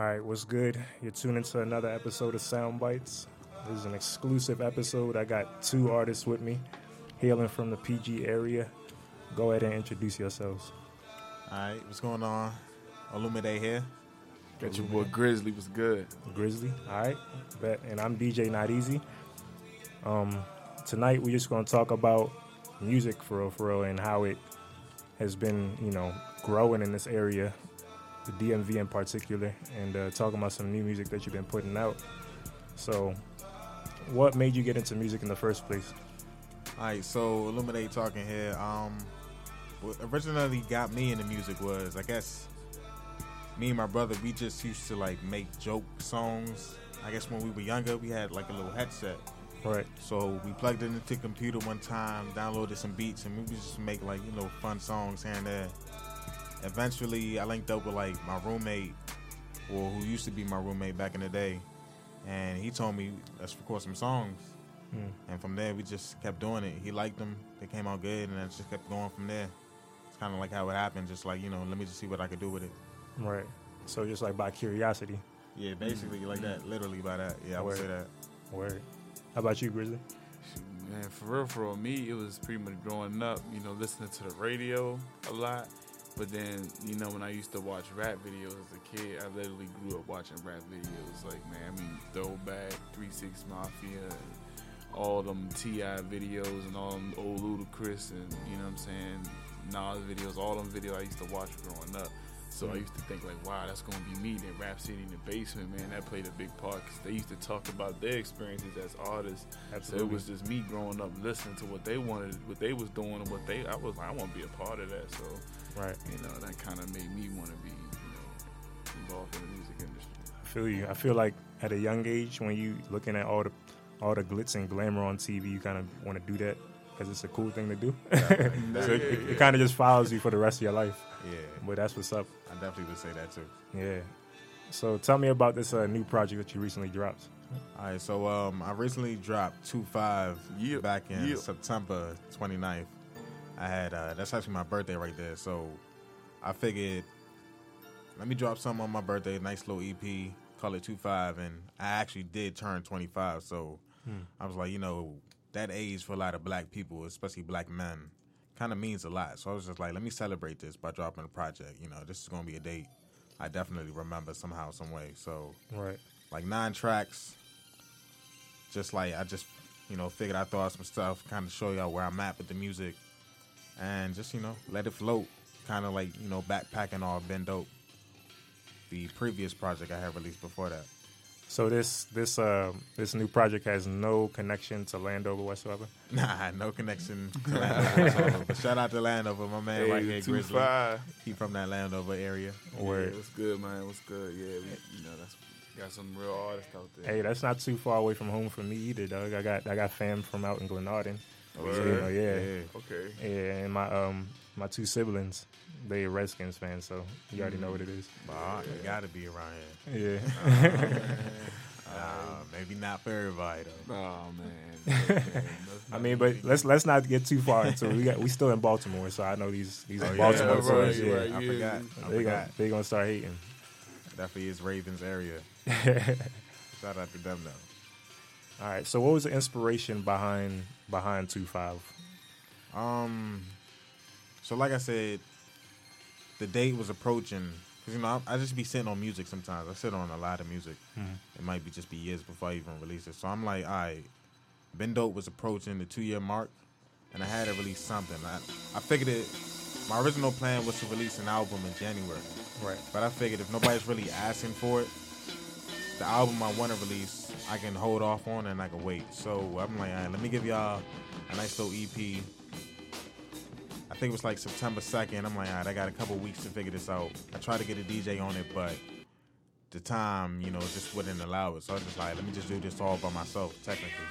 All right, what's good? You're tuning into another episode of Sound Bites. This is an exclusive episode. I got two artists with me, hailing from the PG area. Go ahead and introduce yourselves. All right, what's going on? Olumide here. Got your boy Grizzly was good. Grizzly, all right, bet. And I'm DJ Nod-Eezy. Um, tonight we're just gonna talk about music for real, for real, and how it has been, you know, growing in this area, the DMV in particular, and uh, talking about some new music that you've been putting out. So, what made you get into music in the first place? All right, so Olumide talking here. Um, what originally got me into music was, I guess, me and my brother. We just used to like make joke songs. I guess when we were younger, we had like a little headset. Right. So we plugged it into the computer one time, downloaded some beats, and we just make like you know fun songs here and there. Eventually, I linked up with like my roommate, or who used to be my roommate back in the day, and he told me let's record some songs. Mm. And from there, we just kept doing it. He liked them; they came out good, and then just kept going from there. It's kind of like how it happened. Just like you know, let me just see what I could do with it. Right. So just like by curiosity. Yeah, basically like that. Literally by that. Yeah, I would say that. Word. How about you, Grizzly? Shoot, Man, for real, for real, me, it was pretty much growing up, you know, listening to the radio a lot. But then, you know, when I used to watch rap videos as a kid, I literally grew up watching rap videos. Like, man, I mean, Throwback, 3 6 Mafia, and all them T.I. videos and all them old Ludacris and, you know what I'm saying, Nas videos, all them videos I used to watch growing up. So I mm-hmm. used to think like, wow, that's gonna be me. Then Rap City in the basement, man, that played a big part because they used to talk about their experiences as artists. So it was just me growing up listening to what they wanted, what they was doing, and what they. I was like, I want to be a part of that. So Right. you know, that kind of made me want to be, you know, involved in the music industry. I feel you. I feel like at a young age, when you looking at all the all the glitz and glamour on TV, you kind of want to do that because it's a cool thing to do. so it, it, kind of just follows you for the rest of your life. Yeah, But that's what's up. I definitely would say that too. Yeah. So tell me about this uh, new project that you recently dropped. All right, so um, I recently dropped two five Yep, back in yep. September 29th. I had uh, that's actually my birthday right there, so I figured let me drop something on my birthday, nice little EP, call it two five, and I actually did turn 25, so I was like, you know, that age for a lot of black people, especially black men, kind of means a lot. So I was just like, let me celebrate this by dropping a project. You know, this is gonna be a date I definitely remember somehow, some way. So Right. like nine tracks. Just like I just, you know, figured I throw out some stuff, kind of show y'all where I'm at with the music, and just you know let it float, kind of like you know backpacking all been dope. The previous project I had released before that. So this this uh, this new project has no connection to Landover whatsoever. Nah, no connection to Landover. whatsoever. but shout out to Landover, my man right here, two Grizzly. five. He from that Landover area. Word. Yeah, what's good, man? What's good? Yeah, we, you know, that's got some real artists out there. Hey, that's not too far away from home for me either, dog. I got I got fam from out in Glenarden. Word. So, you know, yeah. Yeah. Okay. Yeah, and my um my two siblings, they are Redskins fans, so you already know what it is. Bah, you gotta be around here. Yeah. Nah, maybe not for everybody though. Oh man. I mean, but let's let's not get too far into it. We got we still in Baltimore, so I know these these Oh, yeah, right, fans, yeah, right. I yeah. forgot. I they gonna forgot. they gonna start hating. Definitely is Ravens area. Shout out to them though. All right, so what was the inspiration behind behind two five? Um, so like I said, the date was approaching. Cause you know I, I just be sitting on music sometimes. I sit on a lot of music. It might be just be years before I even release it. So I'm like, all right, Ben Dope was approaching the two year mark, and I had to release something. I I figured it. My original plan was to release an album in January, Right. but I figured if nobody's really asking for it, the album I want to release, I can hold off on and I can wait. So I'm like, all right, let me give y'all a nice little EP. I think it was like September 2nd. I'm like, all right, I got a couple weeks to figure this out. I tried to get a DJ on it, but the time, you know, just wouldn't allow it. So I was just like, let me just do this all by myself, technically.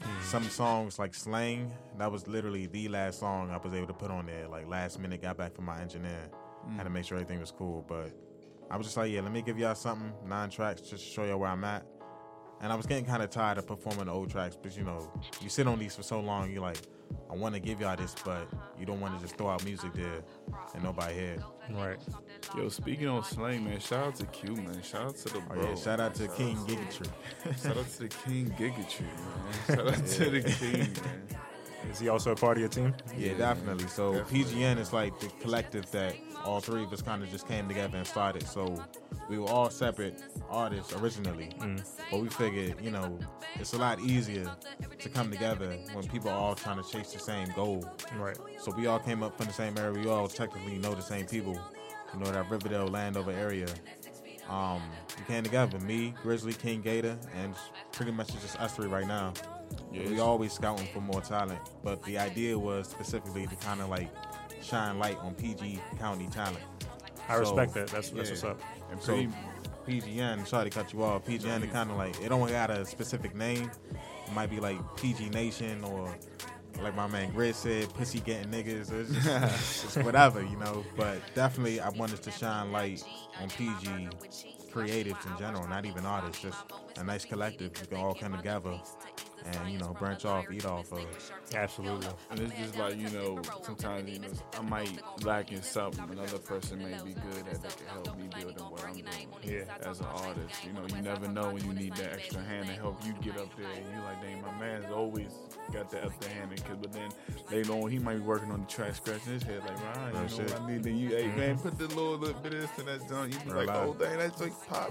Hmm. Some songs like Slang, that was literally the last song I was able to put on there. Like last minute, got back from my engineer. Hmm. Had to make sure everything was cool. But I was just like, yeah, let me give y'all something, nine tracks, just to show y'all where I'm at. And I was getting kind of tired of performing the old tracks, but you know, you sit on these for so long, you're like, I want to give y'all this, but you don't want to just throw out music there and nobody here. Right. Yo, speaking on slang, man, shout out to Q, man. Shout out to the Oh, bro. yeah, shout out to King Gigatree. Shout out to the King Gigatree, man. Shout out to the King, man. Is he also a part of your team? Yeah, definitely. So definitely. PGN is like the collective that all three of us kind of just came together and started. So we were all separate artists originally, but we figured, you know, it's a lot easier to come together when people are all trying to chase the same goal. Right. So we all came up from the same area. We all technically know the same people. You know that Riverdale Landover area. Um, we came together, me, Grizzly, King Gator, and pretty much it's just us three right now. Yeah, we always scouting for more talent, but the idea was specifically to kind of like shine light on PG County talent. I So, respect that. That's that's yeah. what's up. And So PGN, sorry to cut you off. PGN, it kind of like it don't got a specific name. It might be like PG Nation or like my man Grizz said, pussy getting niggas. Or it's just it's whatever, you know. But definitely, I wanted to shine light on PG creatives in general, not even artists, just a nice collective. We can all come together and you know branch off, eat off of. Absolutely. and it's just like, you know, sometimes, you know, I might lack in something. Another person may be good at that can help me build on what I'm doing. Yeah. As an artist, you know, you never know when you need that extra hand to help you get up there. And you're like, dang, my man's always got the extra hand. Cause, but then later on, he might be working on the track, scratching his head like, Ryan, you know shit. what I need? Then you, hey, man, put the little, little bit of this and that joint. You be Real like, life. oh, dang, that's like pop.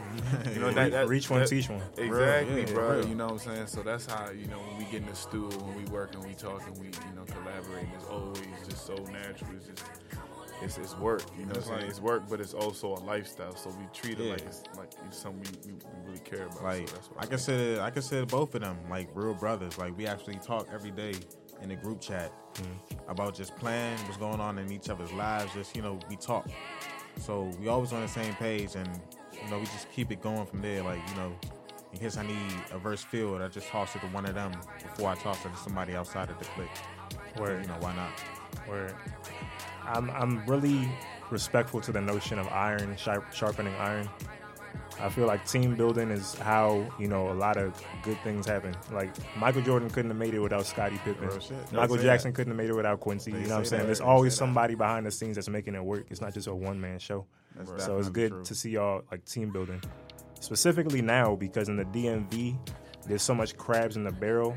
You know, Yeah. that, that, Reach one, that- teach one. Exactly, yeah, bro. real. You know what I'm saying? So that's how you know when we get in the stool, when we working, we talking, we you know collaborating. It's always just so natural. It's just it's, it's work. You know saying? like- It's work, but it's also a lifestyle. So we treat it Yeah. like it's like it's something we, we, we really care about. Like so that's what I consider, I consider both of them like real brothers. Like we actually talk every day in the group chat mm-hmm. about just planning what's going on in each other's lives. Just you know, we talk. So we always on the same page, and you know, we just keep it going from there. Like you know, in case I need a verse filled, I just toss it to one of them before I toss it to somebody outside of the clique. Word. You know, why not? Where I'm I'm really respectful to the notion of iron sharp, sharpening iron. I feel like team building is how you know a lot of good things happen. Like Michael Jordan couldn't have made it without Scottie Pippen. Michael Jackson that. couldn't have made it without Quincy. They you know what I'm saying? that. There's always say that. somebody behind the scenes that's making it work. It's not just a one man show. That's So it's good true. to see y'all like team building, specifically now because in the DMV, there's so much crabs in the barrel,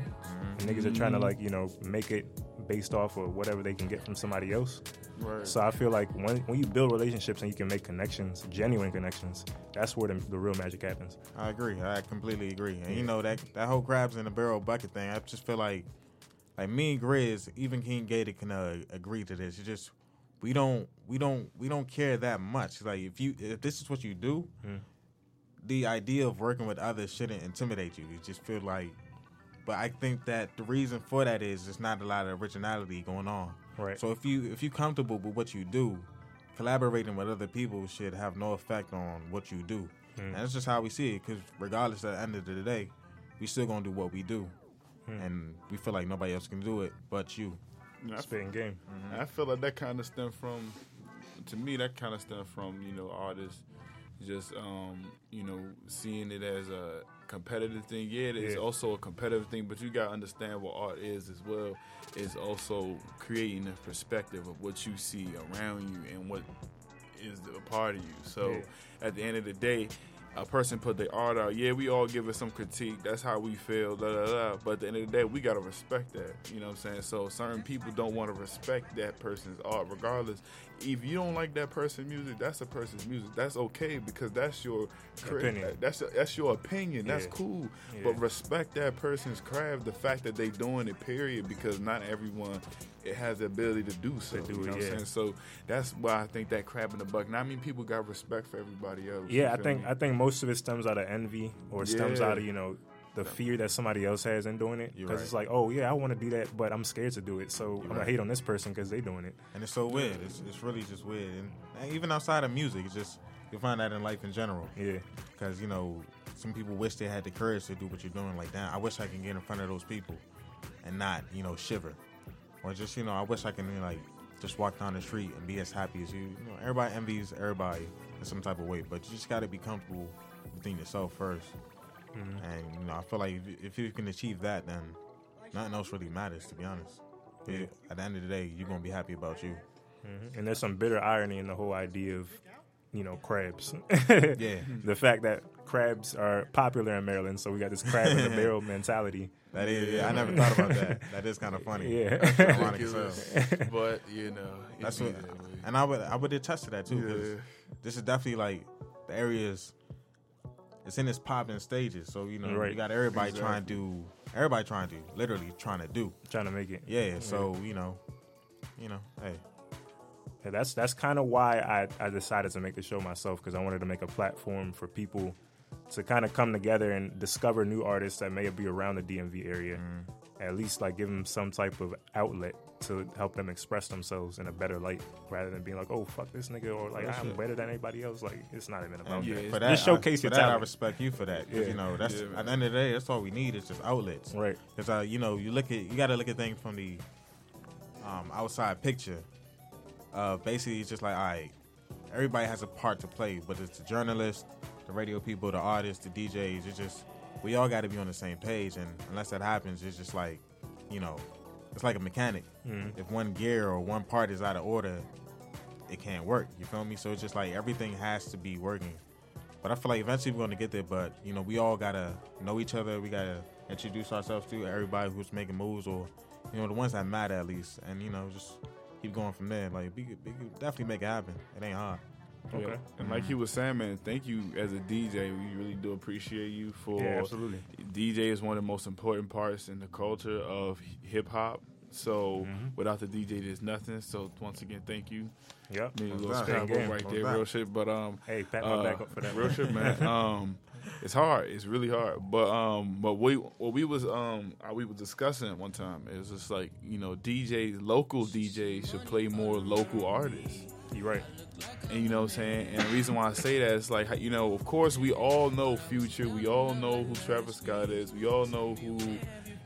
and niggas are trying to like you know make it based off of whatever they can get from somebody else. Right. So I feel like when when you build relationships and you can make connections, genuine connections, that's where the, the real magic happens. I agree. I completely agree. And you know that that whole crabs in the barrel bucket thing. I just feel like, like me and Grizz, even King Gator can uh, agree to this. It's just we don't we don't we don't care that much. Like if you if this is what you do, the idea of working with others shouldn't intimidate you. You just feel like. But I think that the reason for that is there's not a lot of originality going on. Right. So if you if you comfortable with what you do, collaborating with other people should have no effect on what you do. Hmm. And that's just how we see it. Because regardless, at the end of the day, we still gonna do what we do, hmm. and we feel like nobody else can do it but you. You know, I Spitting game. I feel like that kind of stem from, to me, that kind of stem from you know artists, just um, you know seeing it as a competitive thing. Yeah, it's Yeah. also a competitive thing, but you gotta understand what art is as well. Is also creating a perspective of what you see around you and what is a part of you. So Yeah. at the end of the day. A person put their art out. Yeah, we all give it some critique. That's how we feel. Da, da, da. But at the end of the day, we gotta respect that. You know what I'm saying? So certain people don't want to respect that person's art, regardless. If you don't like that person's music, that's a person's music. That's okay because that's your Opinion. That's that's your opinion. That's Yeah. cool. Yeah. But respect that person's craft. The fact that they doing it. Period. Because not everyone it has the ability to do so. do you it, know what yeah. I'm saying? So that's why I think that crab in the bucket. Now, I mean, people got respect for everybody else. Yeah, I think me? I think most of it stems out of envy or stems out of you know the fear that somebody else has in doing it. Because right. it's like, oh yeah, I want to do that, but I'm scared to do it, so I'm gonna hate on this person because they doing it. And it's so weird. It's, it's really just weird. And, and even outside of music, it's just you find that in life in general. Yeah, Because you know, some people wish they had the courage to do what you're doing. Like, damn, I wish I can get in front of those people and not, you know, shiver, or just, you know, I wish I can you know, like just walk down the street and be as happy as you. You know, everybody envies everybody in some type of way, but you just got to be comfortable within yourself first. Mm-hmm. And you know, I feel like if, if you can achieve that, then nothing else really matters. To be honest, Yeah. at the end of the day, you're gonna be happy about you. Mm-hmm. And there's some bitter irony in the whole idea of, you know, crabs. Yeah. the fact that crabs are popular in Maryland, so we got this crab in the barrel mentality. That is, yeah, I never thought about that. That is kind of funny. Yeah. That's ironic as hell. But you know, That's what, that and I would I would attest to that too. 'cause Yeah. this is definitely like the areas. It's in its popping stages, so you know Right. you got everybody trying to do, everybody trying to do, literally trying to do. Trying to make it. Yeah, so you know, you know, hey, Yeah, that's that's kind of why I, I decided to make the show myself because I wanted to make a platform for people to kind of come together and discover new artists that may be around the DMV area. Mm. At least like give them some type of outlet to help them express themselves in a better light, rather than being like, "Oh fuck this nigga," or like Real I'm shit. better than anybody else. Like it's not even about and that. for that, Just showcase I, for your that, I respect you for that. Yeah. You know, that's Yeah, at the end of the day, that's all we need is just outlets. Right. Because uh, you know, you look at you got to look at things from the um, outside picture. Uh, basically, it's just like, all right, everybody has a part to play, but it's the journalists, the radio people, the artists, the DJs. It's just we all got to be on the same page, and unless that happens, it's just like, you know, it's like a mechanic. Mm-hmm. If one gear or one part is out of order, it can't work. You feel me? So it's just like everything has to be working. But I feel like eventually we're gonna get there. But you know, we all gotta know each other. We gotta introduce ourselves to everybody who's making moves, or you know, the ones that matter at least. And you know, just keep going from there. Like we we definitely make it happen. It ain't hard. Yeah. Okay. And like he was saying, man, thank you as a DJ. We really do appreciate you for. Yeah, absolutely. DJ is one of the most important parts in the culture of hip hop. So Mm-hmm. without the DJ, there's nothing. So once again, thank you. Yeah, Maybe a little Most scrap definitely. up right Most there, definitely. real shit. But um, Hey, pat my uh, back up for that. real shit, man. Um, it's hard. It's really hard. But um, but we what we was um uh, we was discussing one time. It was just like you know DJs, local DJs should play more local artists. You right. And you know what I'm saying? And the reason why I say that is like, you know, of course we all know Future. We all know who Travis Scott is. We all know who,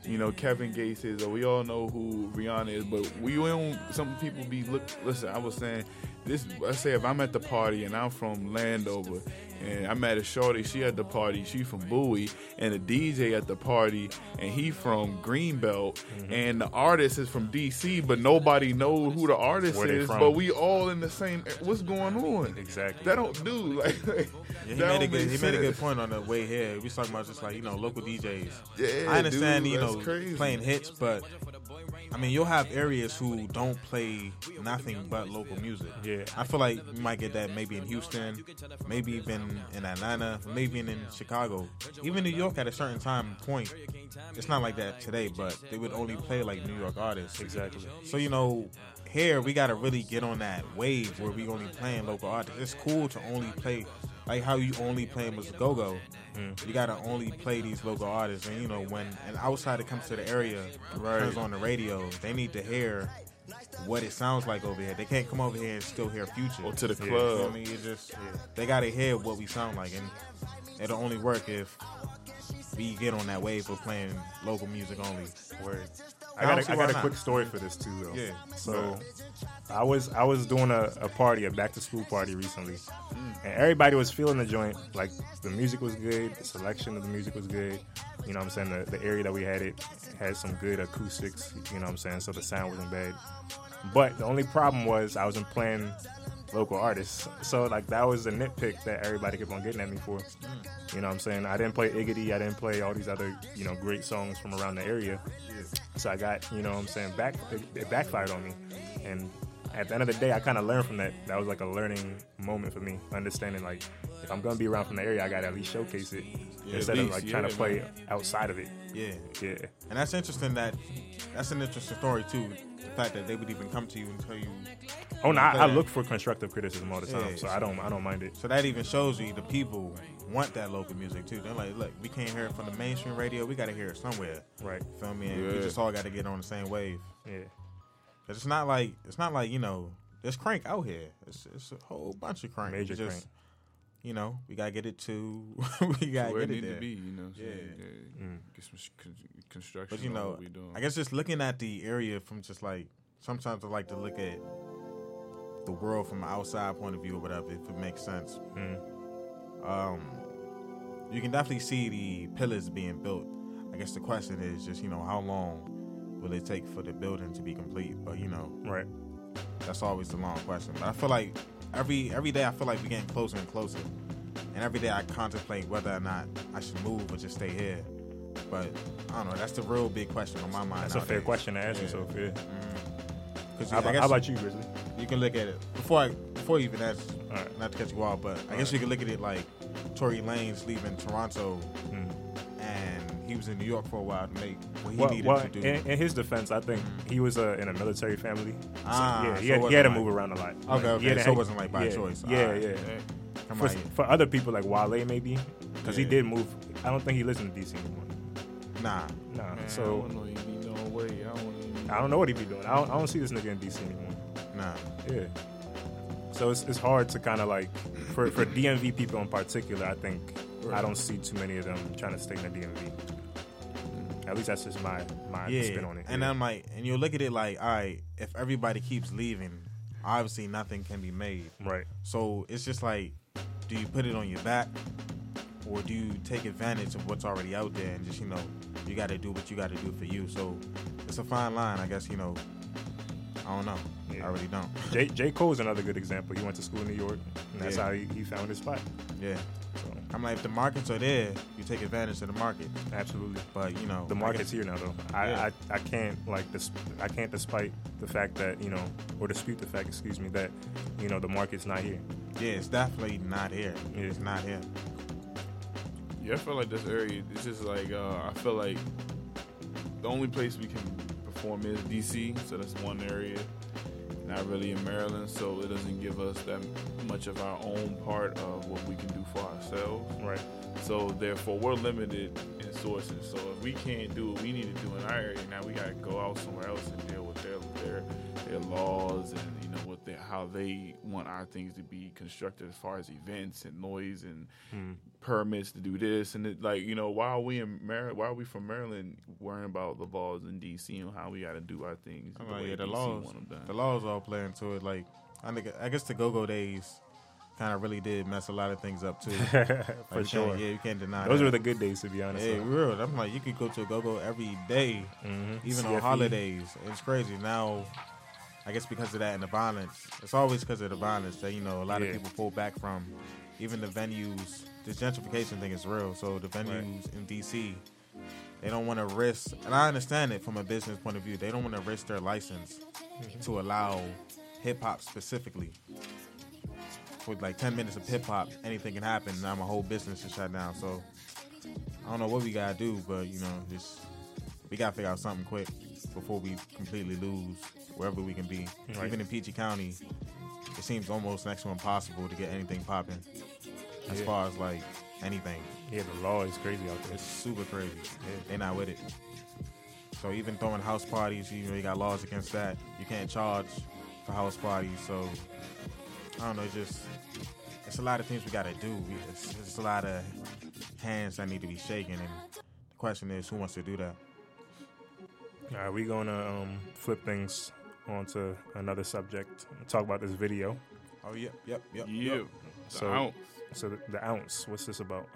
you know, Kevin Gates is. Or we all know who Rihanna is. But we don't, some people be, look, listen, I was saying, this, let's say if I'm at the party and I'm from Landover and I met a shorty, she at the party, she from Bowie, and the DJ at the party, and he from Greenbelt, Mm-hmm. and the artist is from DC, but nobody know who the artist Where is, but we all in the same. What's going on? Exactly. That don't do like. Yeah, he made a good he made a good point on the way here. We talking about just like you know local DJs. Yeah, I understand dude, you know crazy. playing hits, but I mean you'll have areas who don't play nothing but local music. Yeah. I feel like you might get that maybe in Houston, maybe even in Atlanta, maybe even in Chicago, even New York at a certain time point. It's not like that today, but they would only play like New York artists. Exactly. So you know, here we gotta really get on that wave where we only playing local artists. It's cool to only play like how you only play Mr. Go Go. You gotta only play these local artists, and you know when an outsider comes to the area, turns on the radio, they need to hear what it sounds like over here. They can't come over here and still hear Future Or to the You know I mean, it just they gotta hear what we sound like, and it'll only work if we get on that wave of playing local music only. Word. I got a, I got a quick story for this too, though. Yeah. So, I was I was doing a, a party, a back to school party recently, Mm. and everybody was feeling the joint. Like the music was good, the selection of the music was good. You know what I'm saying? The, the area that we had it had some good acoustics. You know what I'm saying? So the sound wasn't bad. But the only problem was I wasn't playing local artists. So like that was the nitpick that everybody kept on getting at me for. You know what I'm saying? I didn't play Iggy, I didn't play all these other, you know, great songs from around the area. So I got, you know what I'm saying, back it, it backfired on me. And at the end of the day I kinda learned from that. That was like a learning moment for me. Understanding like if I'm gonna be around from the area I gotta at least showcase it. Yeah, instead at of like least, trying yeah, to play man. outside of it. Yeah. Yeah. And that's interesting that that's an interesting story too. The fact that they would even come to you and tell you Oh no, I, I look for constructive criticism all the time, Yeah. so I don't I don't mind it. so that even shows you the people want that local music too. They're like, look, we can't hear it from the mainstream radio. We got to hear it somewhere. Right. You Feel me? And we just all got to get on the same wave. Yeah. 'Cause it's not like it's not like you know there's crank out here. It's, it's a whole bunch of crank. Major It's just, crank. You know, we gotta get it to we gotta Where it get it need there. to be, you know. So Yeah. yeah. Mm. Get some con- construction. But you know, what we doing. I guess just looking at the area from just like sometimes I like to look at the world from an outside point of view or whatever, if it makes sense. Mm. Um, you can definitely see the pillars being built. I guess the question is just you know how long will it take for the building to be complete? But you know Right. that's always the long question. But I feel like every every day I feel like we're getting closer and closer, and every day I contemplate whether or not I should move or just stay here. But I don't know. That's the real big question on my mind. That's a fair question to ask Yeah. yourself. Yeah. Mm. 'Cause How about, how about you, Grizzly? you can look at it before I before you even ask. Right. Not to cut you off, but I guess you can look at it like Tory Lanez leaving Toronto, Mm. and he was in New York for a while to make what he Well, needed well to do. in, in his defense, I think he was uh, in a military family. So, Ah, yeah, he so had, he had to wasn't move around a lot. Okay, okay, He had so it wasn't like by yeah, choice. Yeah, Alright. yeah. Come For, on, for other people like Wale, maybe because he did move. I don't think he lives in DC anymore. nah. Nah. Man, I so don't know he be no way. I don't know. I don't know what he'd be doing. I don't, I don't see this nigga in DC anymore. Nah. Yeah. So it's, it's hard to kind of like for for DMV people in particular. I think I don't see too many of them trying to stay in the DMV. At least that's just my my Yeah, spin on it. and yeah. I'm like, and you look at it like, all right, if everybody keeps leaving, obviously nothing can be made. right. So it's just like, do you put it on your back, or do you take advantage of what's already out there and just you know, you got to do what you got to do for you. So it's a fine line, I guess. You know, I don't know. Yeah. I really don't. J, J Cole's another good example. He went to school in New York, and that's Yeah. how he, he found his spot. Yeah, So I'm like, if the markets are there, you take advantage of the market. absolutely. But you know, The market's guess- here now, though. I, Yeah. I, I can't like dis- I can't despite the fact that you know, or dispute the fact, excuse me, that you know the market's not here. Yeah, it's definitely not here. Yeah. It's not here. Yeah, I feel like this area. It's just like uh, I feel like the only place we can perform is DC. So that's one area. Not really in Maryland, so it doesn't give us that much of our own part of what we can do for ourselves. Right. So therefore, we're limited in sources. So if we can't do what we need to do in our area, now we got to go out somewhere else and deal with their their their laws and know what they, how they want our things to be constructed as far as events and noise and Hmm. permits to do this and it, like you know why are we in Maryland? Why are we from Maryland worrying about the laws in DC and how we got to do our things? The way yeah, the DC laws, want 'em done. the laws all play into it. Like, I think, I guess the go-go days kind of really did mess a lot of things up too. Like, For sure. yeah, you can't deny. Those that. were the good days, to be honest. Yeah, real. I'm like, you could go to a go-go every day, Mhm. even CFE. on holidays. It's crazy now. I guess because of that and the violence, it's always because of the violence that you know a lot Yeah. of people pull back from. Even the venues, the gentrification thing is real. So the venues in DC, they don't want to risk, and I understand it from a business point of view. They don't want to risk their license mm-hmm. to allow hip hop specifically. For like ten minutes of hip hop, anything can happen. Now my whole business is shut down. So I don't know what we gotta do, but you know, just we gotta figure out something quick before we completely lose wherever we can be. Right. Even in PG County, it seems almost next to impossible to get anything popping. As Yeah. far as like anything, Yeah, the law is crazy out there. it's super crazy. They're not with it. So even throwing house parties, you know, you got laws against that. You can't charge for house parties. So I don't know, it's just it's a lot of things we gotta do. It's, it's a lot of hands that need to be shaken, and the question is, who wants to do that? All right, we're gonna um, flip things onto another subject. Talk about this video. Oh yep, yep, yep. yeah, yep. the So- ounce. So the, the ounce. What's this about?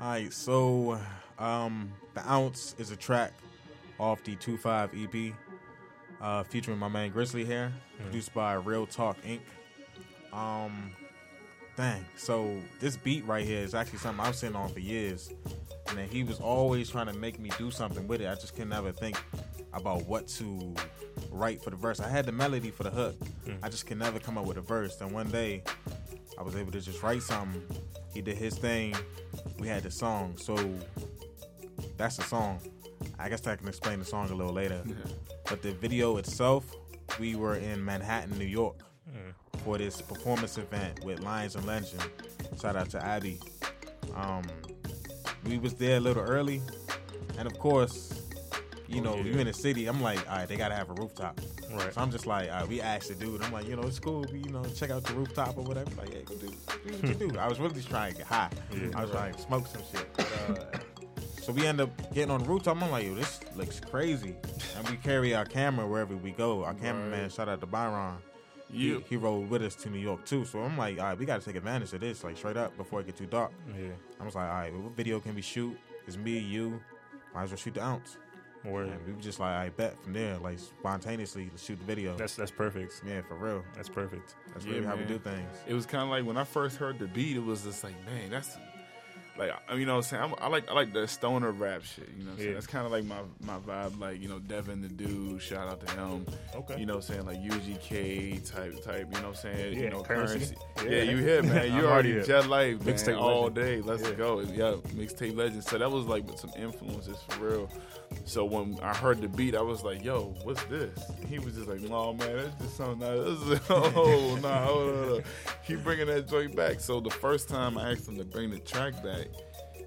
All right, so um, the ounce is a track off the 2-5 EP, uh, featuring my man Grizzly here, produced by Real Talk Inc. Um, dang, so this beat right here is actually something I've sitting on for years, and then he was always trying to make me do something with it. I just could never think about what to write for the verse. I had the melody for the hook, I just could never come up with a verse. And one day, I was able to just write something. He did his thing. We had the song. So that's the song. I guess I can explain the song a little later. But the video itself, we were in Manhattan, New York for this performance event with Lions and Legend. Shout out to Abby. Um, we was there a little early. And of course, you Oh, know, yeah. you in the city, I'm like, all right, they gotta have a rooftop. Right. So I'm just like, all right, we asked the dude. I'm like, you know, it's cool. You know, check out the rooftop or whatever. Like, yeah, go do, do what you do. I was really just trying to get high. Yeah. I was trying to smoke some shit. Uh, so we end up getting on the rooftop. I'm like, yo, this looks crazy. And we carry our camera wherever we go. Our cameraman, Right. shout out to Byron. You- he, he rode with us to New York too. So I'm like, all right, we got to take advantage of this, like straight up before it get too dark. Yeah. I was like, all right, what video can we shoot? It's me, you. Might as well shoot the ounce. Word. And we were just like, I bet from there, like spontaneously, let's shoot the video. That's that's perfect. yeah, for real. That's perfect. That's Yeah, really how we do things. It was kind of like when I first heard the beat, it was just like, man, that's like I- you know what I'm saying. I'm, I like I like the stoner rap shit. You know, what I'm saying Yeah. that's kind of like my my vibe. Like you know, Devin the dude. Shout out to him. Okay. You know, what I'm saying like UGK type type. You know, what I'm saying Yeah, you know Curren$y. Yeah, Yeah. you here, man. You already here. jet life. Mixtape all day. Let's Yeah. go. Yeah, mixtape legend. So that was like with some influences for real. So when I heard the beat, I was like, "Yo, what's this?" He was just like, "Oh man, that's just something." Else. oh no, hold on, hold on. He bringing that joint back. So the first time I asked him to bring the track back,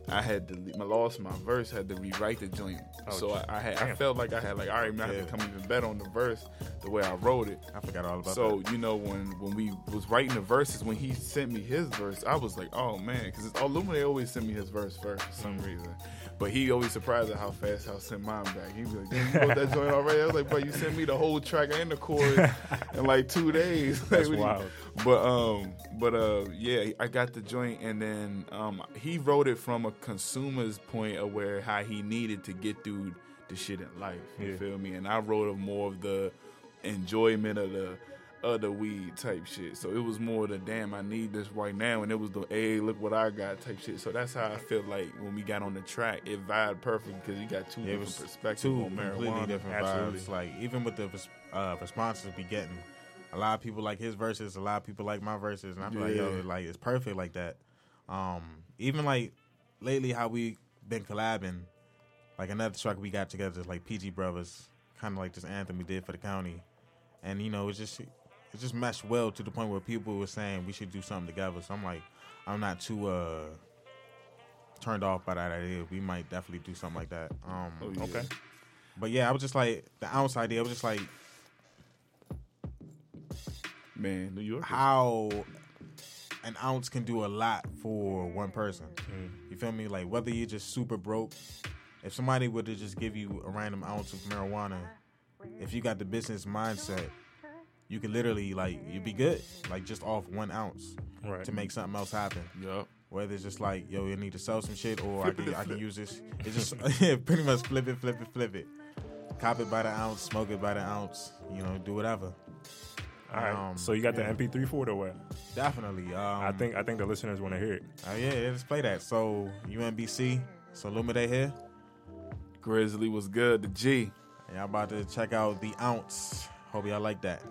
I had to my lost my verse. Had to rewrite the joint. Oh, so I, I had I felt like I had like, all right, man, I have to come even better on the verse the way I wrote it. I forgot all about it. So that. you know when when we was writing the verses, when he sent me his verse, I was like, oh man, because Olumide always sent me his verse first for some mm-hmm. reason. But he always surprised at how fast I sent mine back. He'd be like, Damn, you wrote that joint already? I was like, bro, you sent me the whole track and the chorus in like two days. That's Like, wild. you- But um, but uh, yeah, I got the joint, and then um, he wrote it from a consumer's point of where how he needed to get through the shit in life. You Yeah. feel me? And I wrote of more of the enjoyment of the of the weed type shit. So it was more the damn I need this right now, and it was the hey look what I got type shit. So that's how I feel like when we got on the track, it vibed perfect because you got two Yeah, different perspectives two on completely different Absolutely. vibes. Like even with the uh, responses we getting, a lot of people like his verses, a lot of people like my verses, and I'm like, yo, Yeah. like it's perfect like that. Um, even like lately, how we been collabing, like another track we got together is like PG Brothers, kind of like this anthem we did for the county, and you know, it's just it just meshed well to the point where people were saying we should do something together. So I'm like, I'm not too uh turned off by that idea. We might definitely do something like that. Um, Oh, yeah. Okay. but yeah, I was just like the ounce idea. I was just like Man, New York. how an ounce can do a lot for one person. Mm. You feel me? Like whether you're just super broke, if somebody were to just give you a random ounce of marijuana, if you got the business mindset, you could literally like you'd be good. Like just off one ounce Right. to make something else happen. Yup. Whether it's just like, yo, you need to sell some shit, or Flip I can I can use this. It's just yeah, pretty much flip it, flip it, flip it. Cop it by the ounce, smoke it by the ounce. You know, do whatever. All right. Um, so you got yeah. the MP3 for it or what? Definitely. Um, I think I think the listeners want to hear it. Oh yeah, yeah, let's play that. So UNBC, so Lumide here. Grizzly was good. The G. Y'all about to check out the ounce. Hope y'all like that.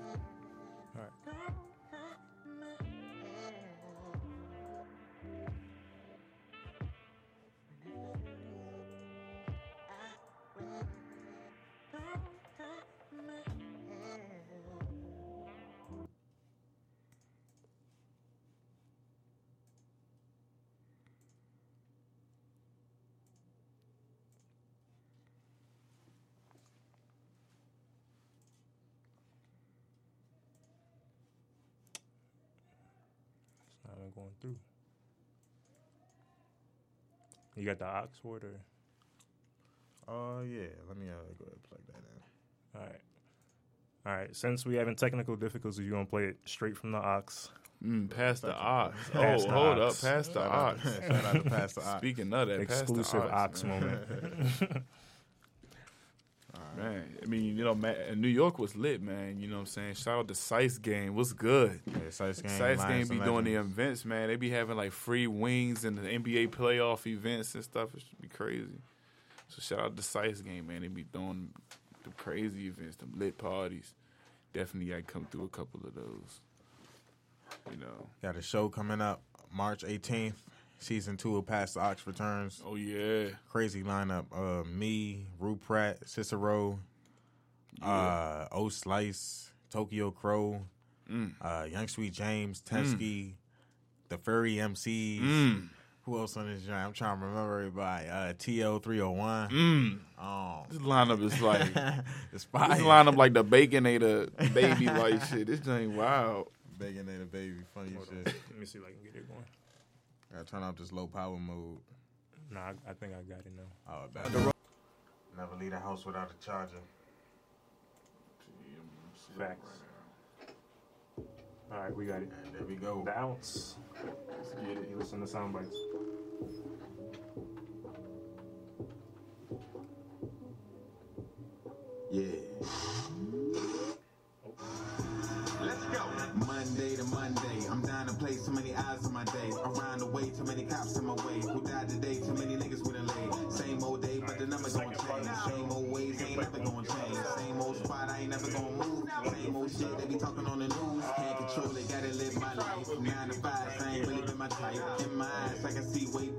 You got the Oxford or Oh yeah, let me uh, go ahead and plug that in. all right. All right. Since we having technical difficulties, you gonna play it straight from the Ox. Mm, pass the ox. Oh, the hold ox. up. past the ox. shout out to Pastor Ox. Speaking of that, pass the Exclusive ox, Ox moment. Man, I mean, you know, New York was lit, man. You know what I'm saying? Shout out to Sice Game. What's good? Yeah, Sice Game, Sice Game be doing the events, man. They be having like free wings and the NBA playoff events and stuff. It should be crazy. So shout out to Sice Game, man. They be doing the crazy events, the lit parties. Definitely, I come through a couple of those. You know. Got a show coming up March 18th. Season two of Past the Ox returns. Oh yeah. Crazy lineup. Uh, me, Rue Pratt, Cicero, uh, O Slice, Tokyo Crow, Mm. uh, Young Sweet James, Tensky, the Furry MCs. Mm. Who else on this joint? I'm trying to remember everybody. Uh, TL301. Mm. Um, This lineup is like this lineup like the Baconator baby like shit. This thing wild. Baconator baby, funny Hold on. shit. Let me see if I can get it going. Gotta turn off this low power mode. Nah, I, I think I got it now. Oh, bad. Never leave the house without a charger. Facts. All right, we got it. And there we go. The ounce. Let's get it. You listen to sound bites. Yeah. Monday. I'm down to play so many eyes of my day. Around the way, too many cops in my way. Who died today? Too many niggas with a lay. Same old day, but the numbers don't change. Same old ways ain't never gonna change. Same old spot, I ain't never gonna move. Same old shit they be talking on the news. Can't control it, gotta live my life. Nine to five, I ain't really been my type. In my eyes, I can see way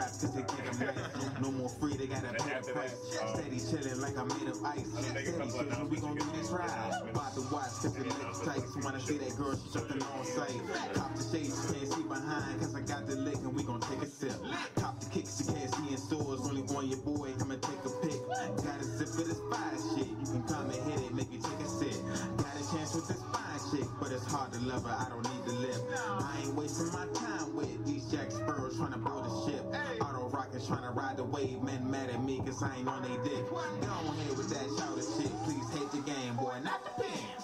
cause they get I'm nice. No more free, they gotta pay the price. Steady chilling like I'm made of ice. Steady chilling, we gon' do this ride. About to watch cause it looks tight. So when I see that girl, she jumping on sight. Cop the shades, she can't see behind cause I got the lick and we gon' take a sip. Cop the kicks, you can't see in stores. Only on your boy, come and take a pic. Got a sip of this fire shit. You can come and hit it, make maybe take a sip. Got a chance with this fine chick, but it's hard to love her. I don't need to live. I ain't wasting my time with these Jack Sparrows trying to rockets trying to ride the wave. Men mad at me cause I ain't on they dick. Go here with that shout shit. Please hate the game, boy, not the pen.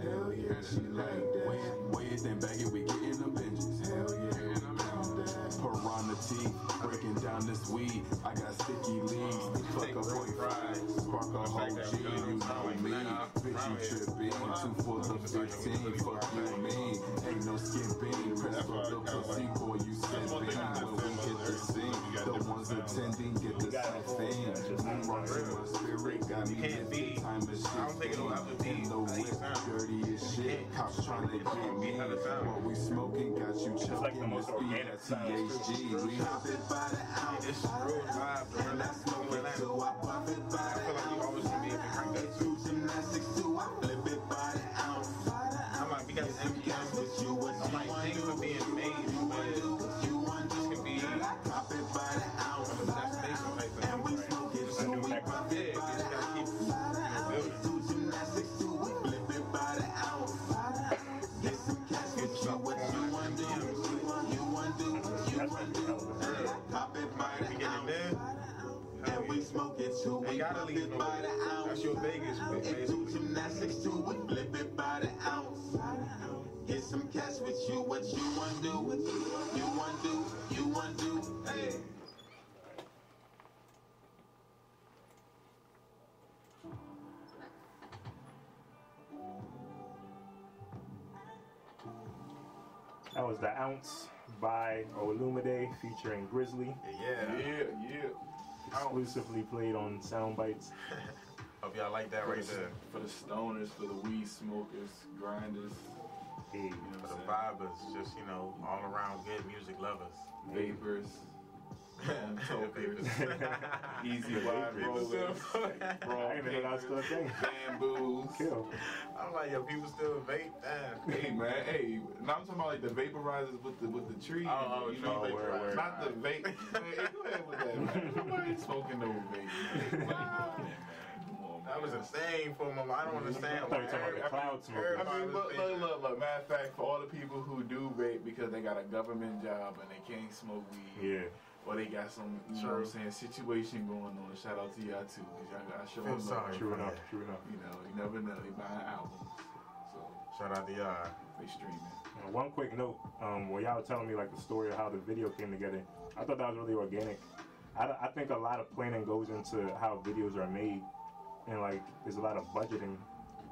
Hell yeah, she like that. Way it, way it, then we gettin' them binges. Hell yeah, and I'm about that. Piranha teeth, breaking down this weed. I got sticky leaves. Fuck a boyfriend, spark a whole G. you tripping. Two for the fifteen. Fuck you and me. Ain't no bean. Press for the pussy, boy you bean. When we hit the scene, the ones attending get the same thing. I'm rocking my spirit, got me can't be- time machine. I don't think it'll ever be In the whip, dirty as shit. Cops trying to get me. What we smoking got you choking. like the This be organic that sound. THG. We hop it by the ounce. It's real vibe to And I smoke it too. I puff it by I the feel like you always gonna be crank that ounce. Do gymnastics too. I flip it by the ounce. I'm like, we got cash MPs. with you. And we smoke it too. They gotta leave it no by the ounce. That's your Vegas bit, It do gymnastics too. We flip it by the ounce. Get some cash with you. What you want do? You want do? You want do? Hey. That was The Ounce by Olumide featuring Grizzly, Yeah. Yeah, yeah. Exclusively played on Sound Bites. Hope y'all like that For right the, there. for the stoners, for the weed smokers, grinders, Hey, you know For the vibers, just, you know, all around good music lovers. saying? Vapors, tokers, Vapors. easy wide rollers, I didn't even know that was still a thing. bamboos. Kill. I'm like, yo, people still vape? Damn. Hey man, hey, now I'm talking about like the vaporizers with the with the tree. Oh, oh, you tree know, vaporizer. word, word. not the vape. Man, go ahead with that. Man. Nobody smoking no vape. Man. That was man. a thing for my I don't understand I thought you were talking about the every- cloud smoke. I mean, look, look, look, look. Matter of fact, for all the people who do vape because they got a government job and they can't smoke weed, Yeah. Or they got some, you know what I'm saying, situation going on. Shout out to y'all too, because y'all got show Feel them sorry. love. True enough. True enough. You know, you never know. They buying albums, so Shout out to y'all. they streaming. One quick note, um, where y'all were telling me like the story of how the video came together. I thought that was really organic. I, I think a lot of planning goes into how videos are made, and like there's a lot of budgeting,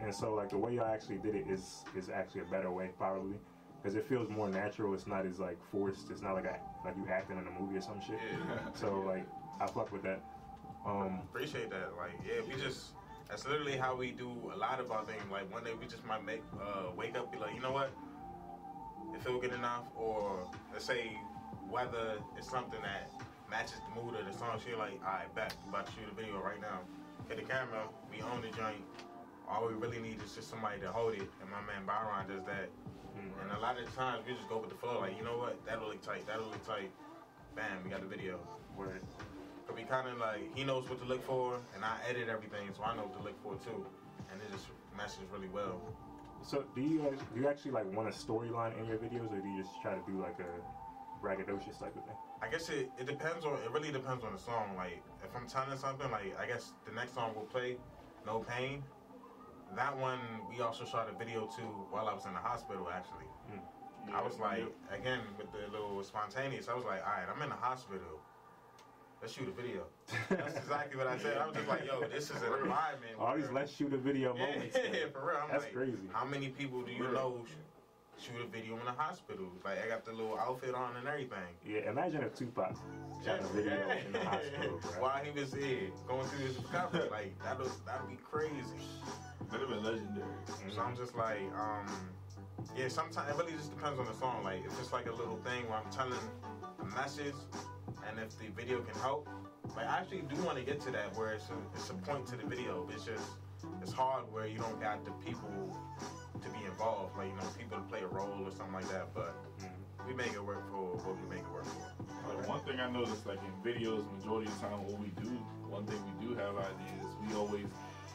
and so like the way y'all actually did it is is actually a better way probably. Because it feels more natural. It's not as like forced. It's not like a, like you acting in a movie or some shit. Yeah. So like I fuck with that. Um, Appreciate that. Like, yeah, we just that's literally how we do a lot of our things. Like one day we just might make uh, wake up, be like, you know what, it feel good enough, or let's say whether it's something that matches the mood of the song. She like, all right, back, about to shoot a video right now. Hit the camera, we own the joint. All we really need is just somebody to hold it, and my man Byron does that. Mm-hmm. And a lot of times we just go with the flow. Like, you know what, that'll look tight, that'll look tight. Bam, we got the video. where Cause we kind of like he knows what to look for, and I edit everything, so I know what to look for too, and it just meshes really well. So do you guys do you actually like want a storyline in your videos, or do you just try to do like a braggadocious type of thing? I guess it, it depends on it really depends on the song. Like if I'm telling something, like I guess the next song we'll play, No Pain. That one we also shot a video to while I was in the hospital actually. Hmm. I was like, again with the little spontaneous. I was like, all right, I'm in the hospital. Let's shoot a video. That's exactly what I said. I was just like, yo, this is an environment. All these let's shoot a video Yeah, moments. for real. I'm That's like, crazy. How many people do you know shoot a video in the hospital? Like I got the little outfit on and everything. Yeah, imagine if Tupac shot a video in the hospital, bro. While he was here going through his recovery, like that was that'd be crazy. That'd have been legendary. So I'm just like, um, yeah. Sometimes it really just depends on the song. Like it's just like a little thing where I'm telling a message, and if the video can help, like I actually do want to get to that where it's a, it's a point to the video. It's just it's hard where you don't got the people to be involved, like you know, people to play a role or something like that. But mm-hmm. we make it work for what we make it work for. Like, one thing I noticed, like in videos, majority of the time, what we do, one thing we do have ideas, we always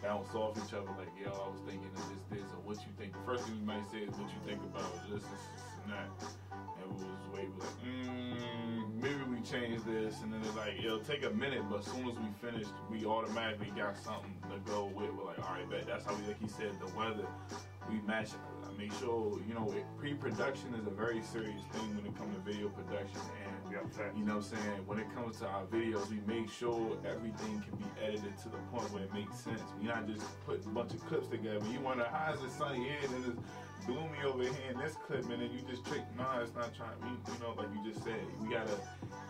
bounce off each other. Like, yo, I was thinking of this, this, or what you think. The first thing we might say is what you think about this, this, this, that. And we was way like, mm, maybe we change this, and then it's like, it'll take a minute, but as soon as we finished, we automatically got something to go with. We're like, all right, bet. That's how we, like he said, the weather. We match. I make sure, you know, pre-production is a very serious thing when it comes to video production, and Yeah, you know what I'm saying? When it comes to our videos, we make sure everything can be edited to the point where it makes sense. We're not just putting a bunch of clips together. You wonder, how is it sunny here and it's gloomy over here in this clip and then you just trick, nah, it's not trying, we, you know, like you just said, we gotta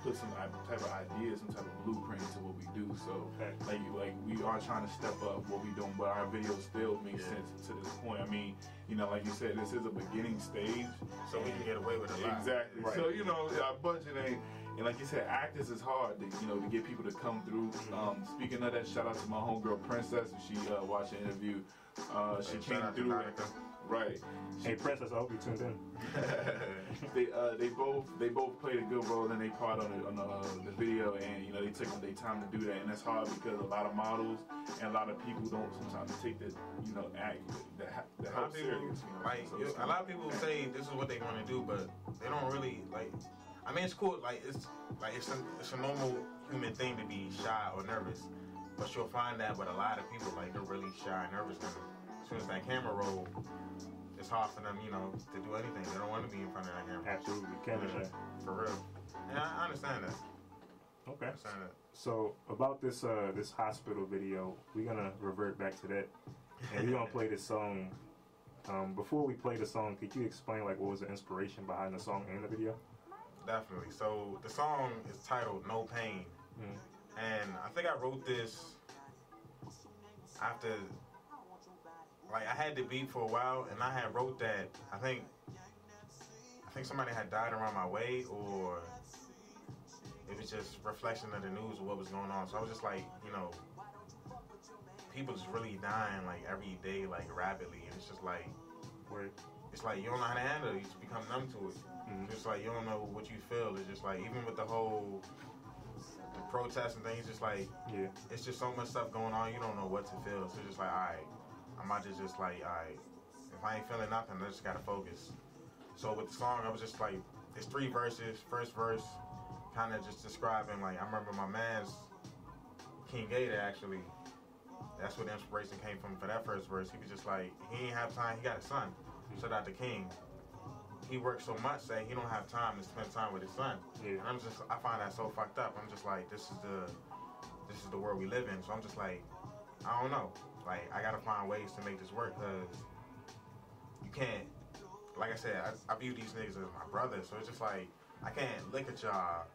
put some type of idea, some type of blueprint to what we do. So, like, like we are trying to step up what we doing, but our videos still make sense to this point. I mean, you know, like you said, this is a beginning stage. So we can get away with a lot. Exactly. Right. So you know, our budget ain't. And like you said, actors is hard to you know to get people to come through. Um, speaking of that, shout out to my homegirl Princess. She uh, watched the interview, uh, she came through. Monica. Right. Hey, Princess, I hope you tuned in. They uh, they both they both played a good role in their part on the on the, uh, the video, and you know they took their time to do that, and that's hard because a lot of models and a lot of people don't sometimes take the you know act the, the A lot help of people, serious. You know? like So you- it's- a lot of people say this is what they want to do, but they don't really like. I mean, it's cool. Like it's like it's a it's a normal human thing to be shy or nervous, but you'll find that with a lot of people, like they're really shy and nervous. As soon as that camera roll, it's hard for them, you know, to do anything. They don't want to be in front of that camera. Absolutely, shy. For real. And I, I understand that. I Okay. understand that. So about this uh this hospital video, we're gonna revert back to that, and we're gonna play this song. Um, before we play the song, could you explain like what was the inspiration behind the song and the video? Definitely. So the song is titled "No Pain," Mm. and I think I wrote this after, like, I had the beat for a while, and I had wrote that. I think, I think somebody had died around my way, or it was just reflection of the news of what was going on. So I was just like, you know, people just really dying like every day, like rapidly, and it's just like Where it's like you don't know how to handle it. You just become numb to it. Mhm. Just like you don't know what you feel. It's just like even with the whole the protests and things, just like yeah, it's just so much stuff going on. You don't know what to feel. So it's just like, all right, I might just just like, right, if I ain't feeling nothing, I just gotta focus. So with the song, I was just like, it's three verses. First verse, kind of just describing like I remember my man's King Gator actually. That's where the inspiration came from for that first verse. He was just like, he ain't have time. He got a son. Shout out to King. He works so much that he don't have time to spend time with his son. Yeah. And I'm just, I find that so fucked up. I'm just like, this is the, this is the world we live in. So I'm just like, I don't know. Like, I gotta find ways to make this work because you can't like I said, I, I view these niggas as my brothers. So it's just like I can't look at y'all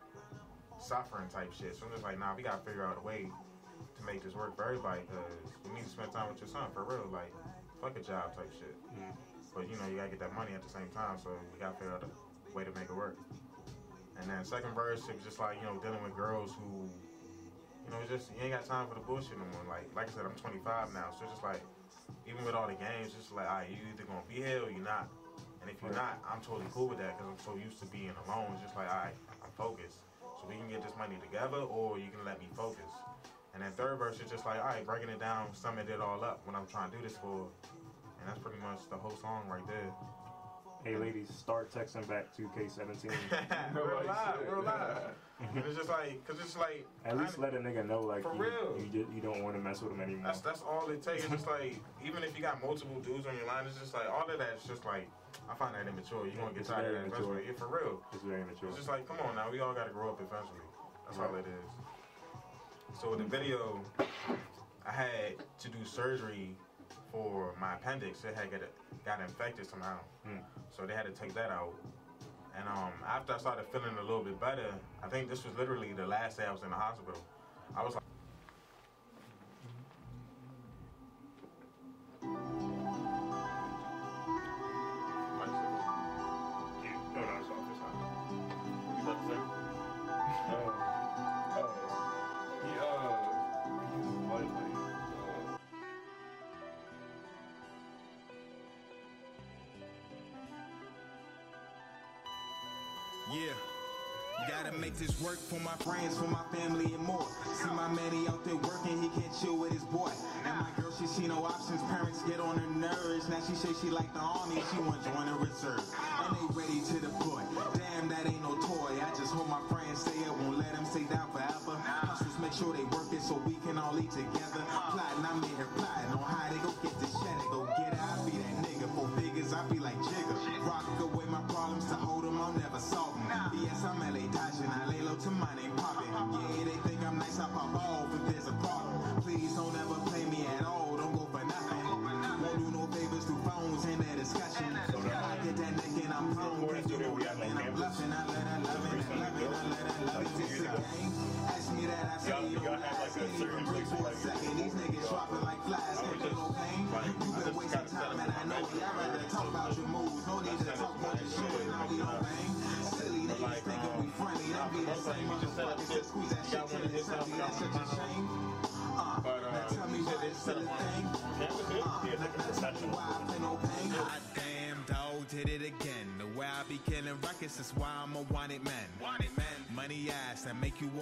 suffering type shit. So I'm just like, nah, we gotta figure out a way to make this work for everybody because you need to spend time with your son for real. Like, fuck a job type shit. Mm-hmm. But you know, you gotta get that money at the same time, so you gotta figure out a way to make it work. And then second verse, it was just like you know dealing with girls who, you know, it's just you ain't got time for the bullshit no more. Like like I said, I'm 25 now, so it's just like even with all the games, it's just like, all right, you either gonna be here or you're not. And if you're not, I'm totally cool with that because I'm so used to being alone. It's just like, all right, I'm focused. So we can get this money together or you can let me focus. And then third verse is just like, all right, breaking it down, summing it all up what I'm trying to do this for. And that's pretty much the whole song right there. Hey, ladies, start texting back to K17. real live, real live. And it's just like, cause it's like, At least I- let a nigga know, like, For you, real. you, just, you don't want to mess with him anymore. That's that's all it takes. It's just like even if you got multiple dudes on your line, it's just like all of that's just like I find that immature. You gonna get It's tired of that immature. eventually. Yeah, for real. It's very mature. It's just like come on now. We all gotta grow up eventually. That's all it is. So in the video, I had to do surgery for my appendix. It had got got infected somehow. Hmm. So they had to take that out. And um, after I started feeling a little bit better, I think this was literally the last day I was in the hospital. I was like. Work for my friends, for my family, and more. See my man, he out there working, he can't chill with his boy. And my girl, she see no options, parents get on her nerves. Now she say she like the army, she want to join the reserve. And they ready to deploy. Damn, that ain't no toy. I just hope my friends stay up, won't let them stay down forever. Hustlers make sure they work it so we can all eat together. Plotting, I'm in to mine ain't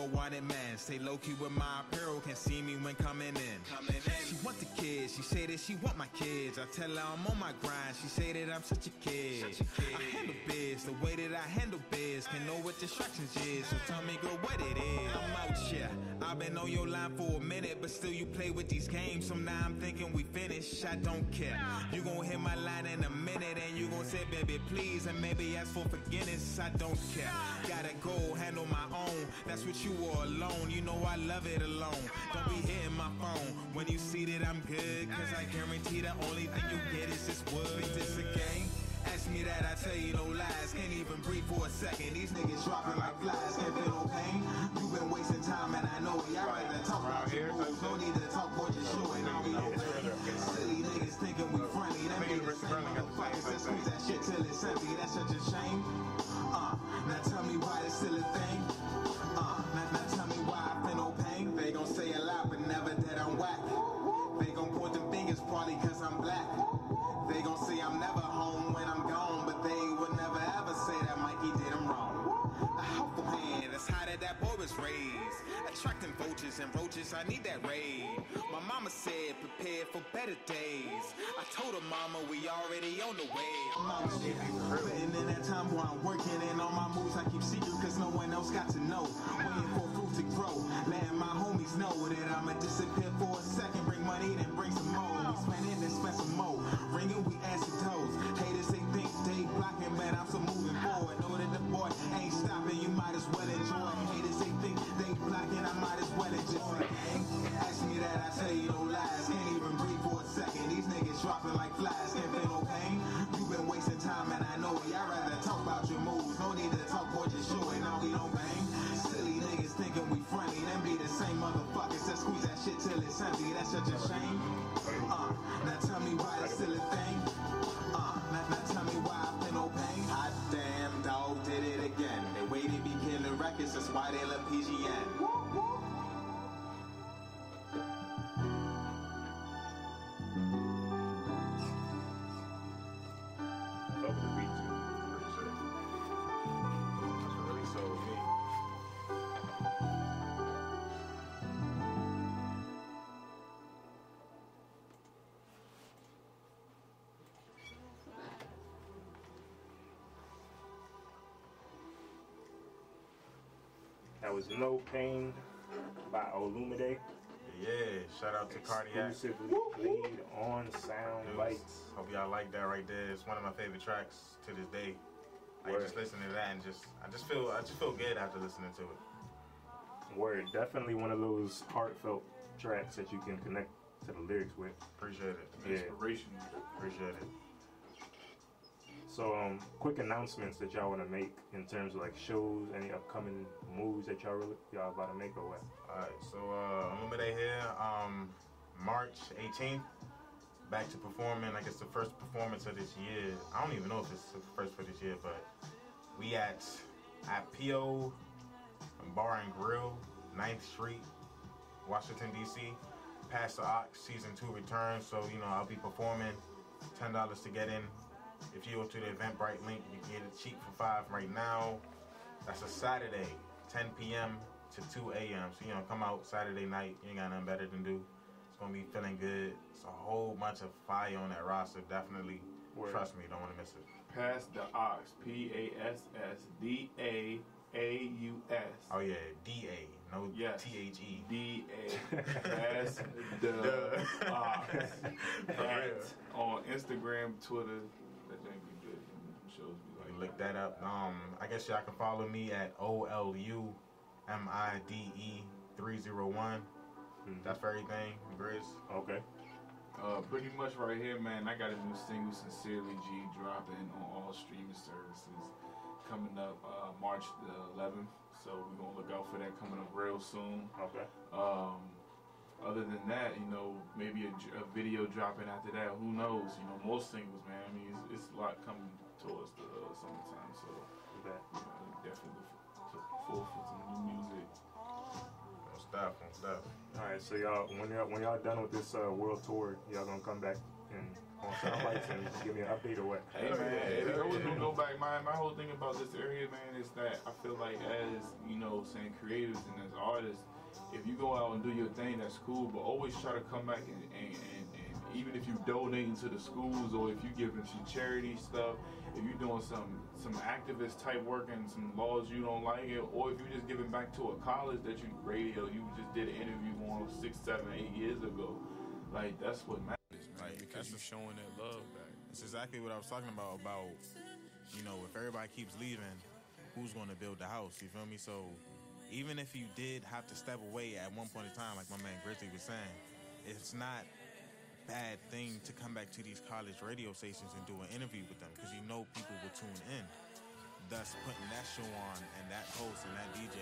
a wanted man. Stay low key with my apparel, can see me when coming in. Coming in. She want the kids, she say that she want my kids. I tell her I'm on my grind, she say that I'm such a kid. I handle biz the way that I handle biz. Can know what distractions is, so tell me girl what it is. I'm out here. I've been on your line for a minute, but still you play with these games. So now I'm thinking we finished. I don't care. You gon' hit my line in a minute, and you gon' say, baby, please, and maybe ask for forgiveness. I don't care. Gotta go handle my own. That's what you are alone. You know I love it alone. Don't be hitting my phone when you see that I'm good, cause I guarantee the only thing you get is this wood. Is this a game? Ask me that, I tell you no lies. Can't even breathe for a second. These niggas dropping like flies, can't feel no pain. You been wasting time and I know it. Y'all rather talk about your moves. No need to talk about your show and we don't bang. Silly niggas thinking we friendly. That be the same motherfuckers that squeeze that shit till it's empty. That's such a shame. And roaches, I need that raid. My mama said, prepare for better days. I told her, mama, we already on the way. Mama shit, Putting in that time while I'm working and all my moves I keep secret cause no one else got to know. Waiting for fruit to grow, letting my homies know that I'ma disappear for a second, records, that's why they love PGN. That was No Pain by Olumide. Yeah, shout out to Cardiac. Exclusively played on Sound Dudes, Bites. Hope y'all like that right there. It's one of my favorite tracks to this day. I Word. just listen to that and just I just feel I just feel good after listening to it. Word, definitely one of those heartfelt tracks that you can connect to the lyrics with. Appreciate it. Yeah. Inspirational. Appreciate it. So, um, quick announcements that y'all want to make in terms of like shows, any upcoming moves that y'all really, y'all about to make or what? Alright, so uh Olumide here, um March 18th. Back to performing. I guess the first performance of this year. I don't even know if it's the first for this year, but we at at PO Bar and Grill, 9th Street, Washington DC. Pass the Ox season two returns, so you know I'll be performing. Ten dollars to get in. If you go to the Eventbrite link, you get it cheap for five right now. That's a Saturday, 10 p.m. to 2 a.m. So you know, come out Saturday night. You ain't got nothing better than do. It's gonna be feeling good. It's a whole bunch of fire on that roster. Definitely, Word. trust me, don't want to miss it. Pass the ox. P A S S D A A U S. Oh yeah, D A, no Yes. T H E. D A. Pass the ox. On Instagram, Twitter. That jank be good. Them Shows be You like Look that up. Um, I guess y'all can follow me at O L U M I D E 301. That's for everything, Grizz. Okay. Uh, pretty much right here, man. I got a new single, "Sincerely G," dropping on all streaming services coming up uh, March the 11th. So we're gonna look out for that coming up real soon. Okay. Um, other than that, you know, maybe a video dropping after that. Who knows? You know, most singles, man. I mean, it's, it's a lot coming towards the uh, summertime, so Bet. you know, definitely look for, full for some new music. Don't stop, don't stop. All right. So y'all, when y'all when y'all done with this uh, world tour, y'all gonna come back and on Sound Bites and give me an update or what? Hey man, if I was gonna go back, my my whole thing about this area, man, is that I feel like as you know, saying creatives and as artists, if you go out and do your thing, that's cool. But always try to come back and and, and, and even if you donating to the schools or if you giving some charity stuff, if you're doing some some activist type work and some laws you don't like it, or if you're just giving back to a college that you radio you just did an interview on six, seven, eight years ago, like that's what matters, man. Like, because you're showing that love back. That's exactly what I was talking about. About you know, if everybody keeps leaving, who's going to build the house? You feel me? So even if you did have to step away at one point in time, like my man Grxzzly was saying, it's not a bad thing to come back to these college radio stations and do an interview with them because you know people will tune in. Thus, putting that show on and that host and that DJ,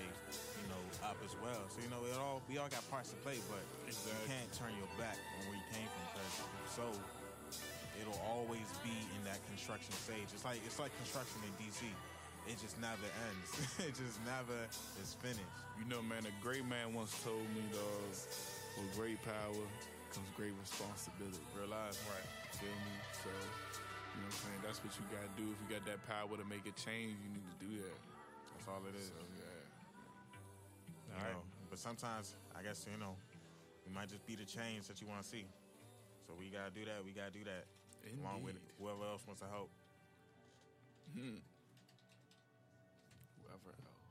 you know, up as well. So you know, it all we all got parts to play, but Exactly. you can't turn your back on where you came from because if so, it'll always be in that construction stage. It's like it's like construction in DC. It just never ends. it just never is finished. You know, man, a great man once told me, dog, with great power comes great responsibility. Real life. Right. Feel me? So, you know what I'm saying? That's what you gotta do. If you got that power to make a change, you need to do that. That's all it is. So, yeah. You know, but sometimes I guess you know, it might just be the change that you want to see. So we gotta do that. We gotta do that. Along with Indeed. whoever else wants to help. Hmm. Whoever else.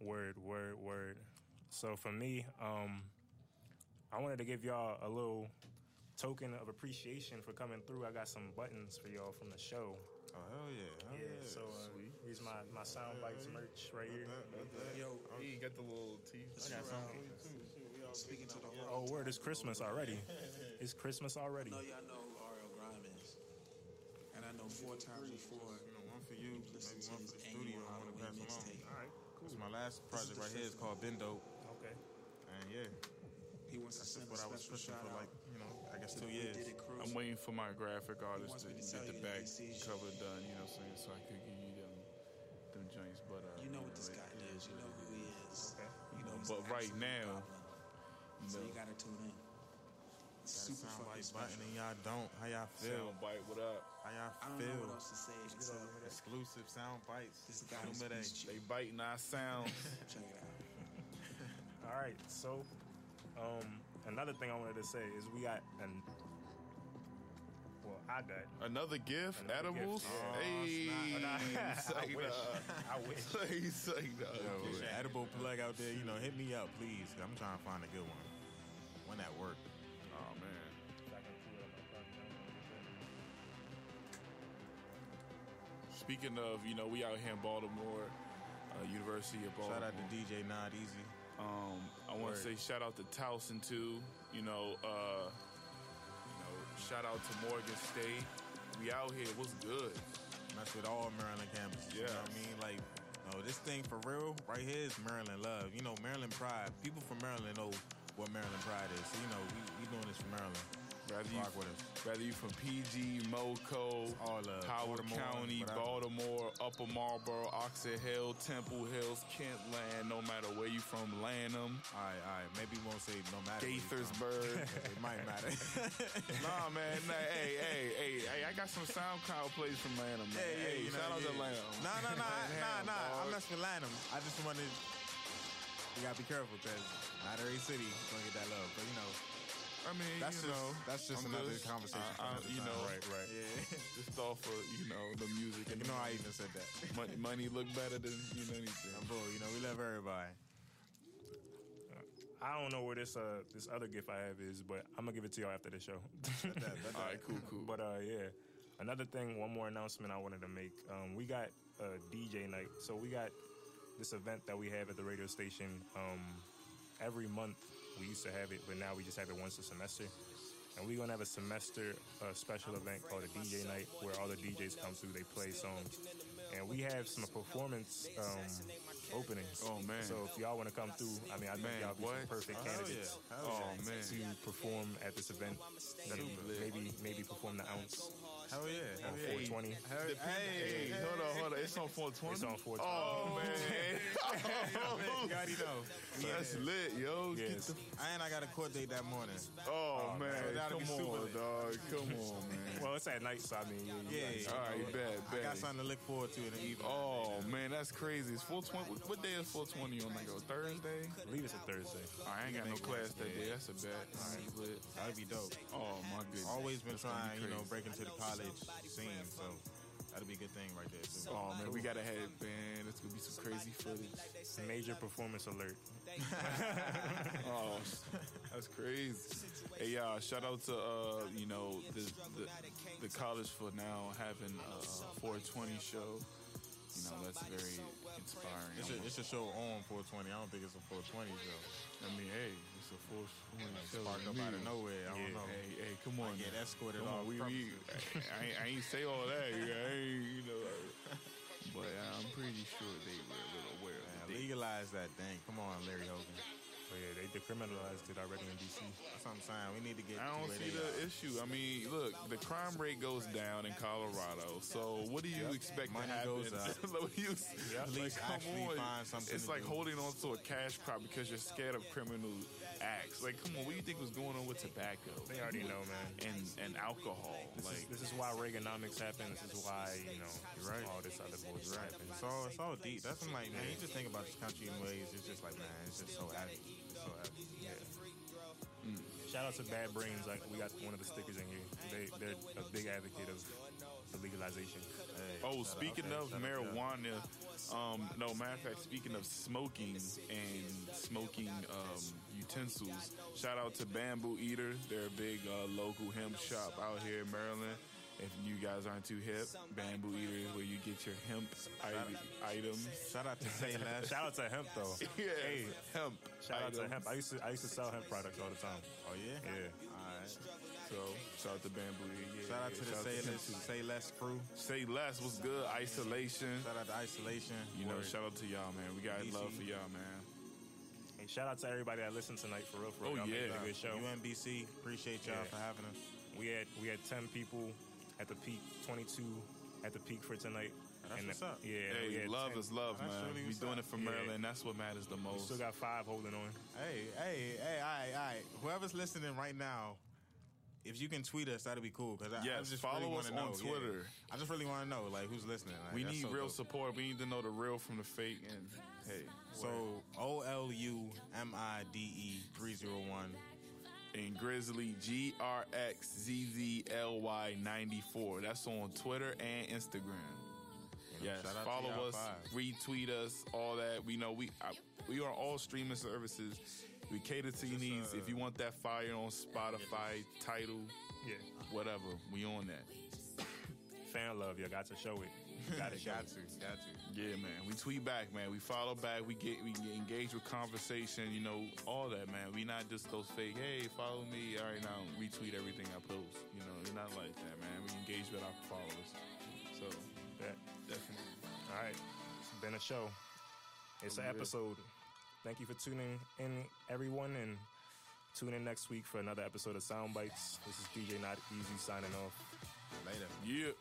Word, word, word. So for me, um, I wanted to give y'all a little token of appreciation for coming through. I got some buttons for y'all from the show. Oh hell yeah! Hell Yeah, so uh, here's my my sound bites merch right here. Yo, he got the little teeth. I got some. Speaking to the Oh, word! It's Christmas already. It's Christmas already. I know y'all know who R.L. Grime is. And I know four times before You know, one for you, maybe listen to one for the studio. I want to pass along. mixtape. All right, This cool. is my last project right here. It's fifth called Ben Dope, Okay. and yeah, he wants to that's send just a what I was special pushing shout for out like you know, I guess to two the years. Did It crew. I'm waiting for my graphic artist to to get the back that he sees you. cover done, you know what I'm saying? So I could give you them, them joints. But, uh, You know what this guy it- is. is. You know who he is. Okay. You know, he's But right now, problem. so you gotta tune in. Super Sound fucking like button and y'all don't. How y'all feel? Soundbite, what up? How y'all don't know what feel? else to say except Exclusive sound bites. this guy New is Midday. They biting our sounds. Check it out. All right, so um, another thing I wanted to say is we got an well, I got Another gift, Another edibles. gift, yeah. hey, I say wish. I wish. Say, say that. Yo, edible plug out there, you know, hit me up, please. I'm trying to find a good one. One that work. Oh man. Speaking of, you know, we out here in Baltimore, uh, University of Baltimore. Shout out to DJ Nod-Eezy. Um, I want to say shout out to Towson too. You know, uh, you know, shout out to Morgan State. We out here. What's good? Mess with all Maryland campuses. You Yeah. know what I mean? Like, no, this thing for real right here is Maryland love. You know, Maryland pride. People from Maryland know what Maryland pride is. So, you know, we, we doing this for Maryland. Whether you, Rock with us. whether you from PG, Moco, All love. Howard Baltimore, County. Baltimore, Upper Marlboro, Oxon Hill, Temple Hills, Kentland, no matter where you from, Lanham, All right, all right. Maybe we won't say no matter. Gaithersburg. It might matter. nah, man. Nah, hey, hey, hey, hey, I got some SoundCloud plays from Lanham. Man. Hey, you know, shout out to. Lanham. Nah, nah, nah, nah, nah. I'm messing with Lanham. I just wanted. You gotta be careful because not every city gonna get that love. But you know, I mean, That's you just- know, that's just I'm another just- conversation I- I- another you time. know, right, right. yeah. just off of you know the music and you know, I even said that. money, money look better than you know anything. I'm bull. You know, we love everybody. I don't know where this uh this other gift I have is, but I'm gonna give it to y'all after the show. That- that- All right, cool, cool. But uh, yeah, another thing, one more announcement I wanted to make. Um, we got a DJ night, so we got this event that we have at the radio station. Um, every month we used to have it, but now we just have it once a semester. And we're gonna have a semester uh, special event called a DJ night, where all the DJs come through, they play songs, and we have some performance um, openings. Oh, man. So if y'all want to come through, I mean, I think Man, y'all be some what? perfect Oh, candidates yeah. Oh man, to perform at this event. Maybe maybe perform the ounce Hell yeah. on Hell yeah. 420. Hell, hey, hey, hey, hold on, hold on. It's on 420. It's on 420. Oh man, You already know. that's lit, yo. Get Yes. the- And I got a court date that morning. oh, oh man, man, that'll come on, lit. dog. Come on, man. Well, it's at night, so I mean, yeah, Yeah, yeah. yeah. All right, bad, I got something to look forward to in the evening. Oh man, that's crazy. It's 420. What, what day is 420 on? Like a Thursday? I believe it's a Thursday. I ain't got no class that yeah. day. That's a bet. All right, lit. That'd be dope. Oh my goodness. Always been That's gonna trying, you know, crazy. break into the college scene, so that'll be a good thing right there too. Oh man, we gotta have man. It's gonna be some crazy footage. Major performance alert. Oh, that's crazy. Hey, y'all! Shout out to uh, you know the, the the college for now having a 420 show. You know that's very inspiring. It's a, it's a show on 420. I don't think it's a 420 show. I mean, hey, it's a 420 show. Sparked up out of nowhere. I don't Yeah. know. Hey, hey, come on. get now. escorted on, off we, we. I, ain't, I ain't say all that. I ain't, you know. But I'm pretty sure they were a little aware of Man, the legalize that thing. Come on, Larry Hogan. But yeah, they decriminalized it already in DC. That's what I'm saying. We need to get. I don't see the are. issue. I mean, look, the crime rate goes down in Colorado. So what do you expect Money to happen? goes up. You- Police come actually on. find something It's like do. holding on to a cash crop because you're scared of criminal acts. Like, come on, what do you think was going on with tobacco? They already know, man. And and alcohol. This, like is, this is why Reaganomics happened. This is why, you know, right. all this other bullshit Right. happened. It's all, it's all deep. That's what I'm like, man. You just think about this country in ways. It's just like, man, it's just so heavy. It's so heavy. Yeah. Shout out to Bad Brains. Like we got one of the stickers in here. They they're a big advocate of the legalization. Hey, Oh, shout out, speaking of Shout out to y'all. marijuana, um, no matter of fact, speaking of smoking and smoking um, utensils, shout out to Bamboo Eater. They're a big uh, local hemp shop out here in Maryland. If you guys aren't too hip, Bamboo Eater is where you get your hemp i- items. Shout out to Say Less. Shout out to hemp though. Yeah, Hey, hemp. shout out to hemp. I used to I used to sell hemp products all the time. Oh yeah. Yeah. All right. So shout out to Bamboo Eater. Yeah, Shout out yeah, to the shout Say Less, hemp. Say Less crew. Say less was good. Isolation. Shout out to Isolation. You know, Word. shout out to y'all, man. We got DC. love for y'all, man. Hey, shout out to everybody that listened tonight for real. For real. Oh, Y'all made yeah. a good show. UMBC. Appreciate y'all Yeah. for having us. We had we had ten people at the peak, twenty two at the peak for tonight. That's And what's up. Yeah, Hey, had love 10. is love, That's man. really We what's doing up. it for Yeah. Maryland. That's what matters the most. We most. still got five holding on. Hey, hey, hey, all right, all right. Whoever's listening right now, if you can tweet us, that'd be cool. Cause I, I just follow really us wanna on know, Twitter. yeah. I just really want to know, like, who's listening. Like, we need so real dope. support. We need to know the real from the fake. And hey, So O L U M I D E three zero one. And Grxzzly G R X Z Z L Y ninety four. That's on Twitter and Instagram. Yes, shout out follow y'all us, five. retweet us, all that. We know we I, we are on all streaming services. We cater to your needs. uh, if you want that fire on Spotify, title, Yeah, whatever, we on that. fan love. You got to show it. You got to show Got it. to, got to. Yeah, man. We tweet back, man. We follow back. We get we get engaged with conversation. You know, all that, man. We not just those fake. Hey, follow me. All right, now retweet everything I post. You know, we're not like that, man. We engage with our followers. So that definitely. All right, it's been a show. It's an episode. Thank you for tuning in, everyone, and tune in next week for another episode of Sound Bites. This is DJ Not Easy signing off. Later. Yeah.